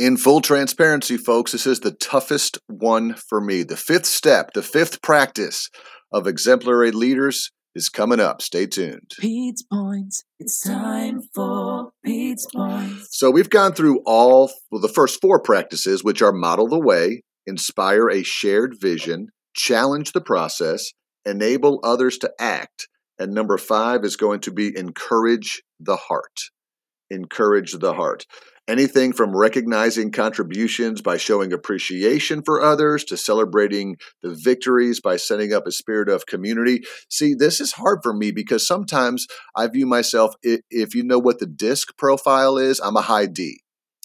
In full transparency, folks, this is the toughest one for me. The fifth step, the fifth practice of exemplary leaders is coming up. Stay tuned. Pete's Points. It's time for Pete's Points. So we've gone through all well, the first four practices, which are model the way, inspire a shared vision, challenge the process, enable others to act, and number five is going to be encourage the heart. Encourage the heart. Anything from recognizing contributions by showing appreciation for others to celebrating the victories by setting up a spirit of community. See, this is hard for me because sometimes I view myself, if you know what the disc profile is, I'm a high D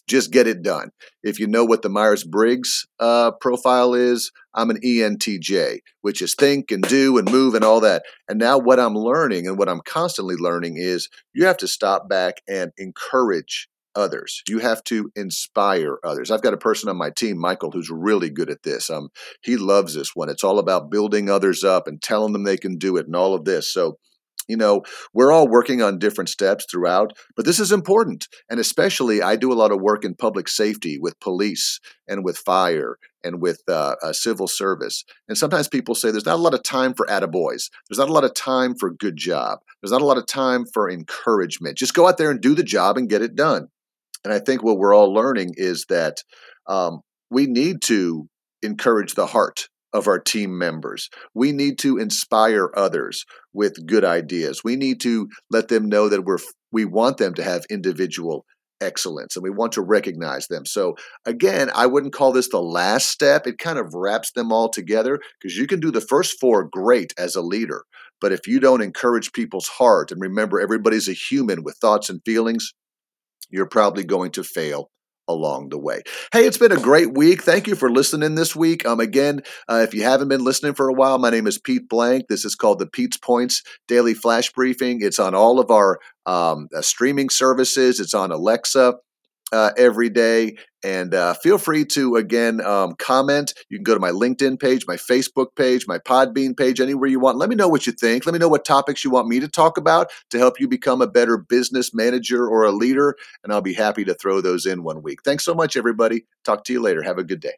just get it done. If you know what the Myers Briggs uh, profile is, I'm an ENTJ, which is think and do and move and all that. And now, what I'm learning and what I'm constantly learning is you have to stop back and encourage others. You have to inspire others. I've got a person on my team, Michael, who's really good at this. Um, he loves this one. It's all about building others up and telling them they can do it and all of this. So you know, we're all working on different steps throughout, but this is important. And especially, I do a lot of work in public safety with police and with fire and with uh, uh, civil service. And sometimes people say there's not a lot of time for attaboys. There's not a lot of time for good job. There's not a lot of time for encouragement. Just go out there and do the job and get it done. And I think what we're all learning is that um, we need to encourage the heart of our team members. We need to inspire others with good ideas. We need to let them know that we're we want them to have individual excellence and we want to recognize them. So again, I wouldn't call this the last step. It kind of wraps them all together because you can do the first four great as a leader, but if you don't encourage people's heart and remember everybody's a human with thoughts and feelings, you're probably going to fail along the way. Hey, it's been a great week. Thank you for listening this week. Um, again, uh, if you haven't been listening for a while, my name is Pete Blank. This is called the Pete's Points Daily Flash Briefing. It's on all of our um, uh, streaming services. It's on Alexa uh, every day. And uh, feel free to, again, um, comment. You can go to my LinkedIn page, my Facebook page, my Podbean page, anywhere you want. Let me know what you think. Let me know what topics you want me to talk about to help you become a better business manager or a leader. And I'll be happy to throw those in one week. Thanks so much, everybody. Talk to you later. Have a good day.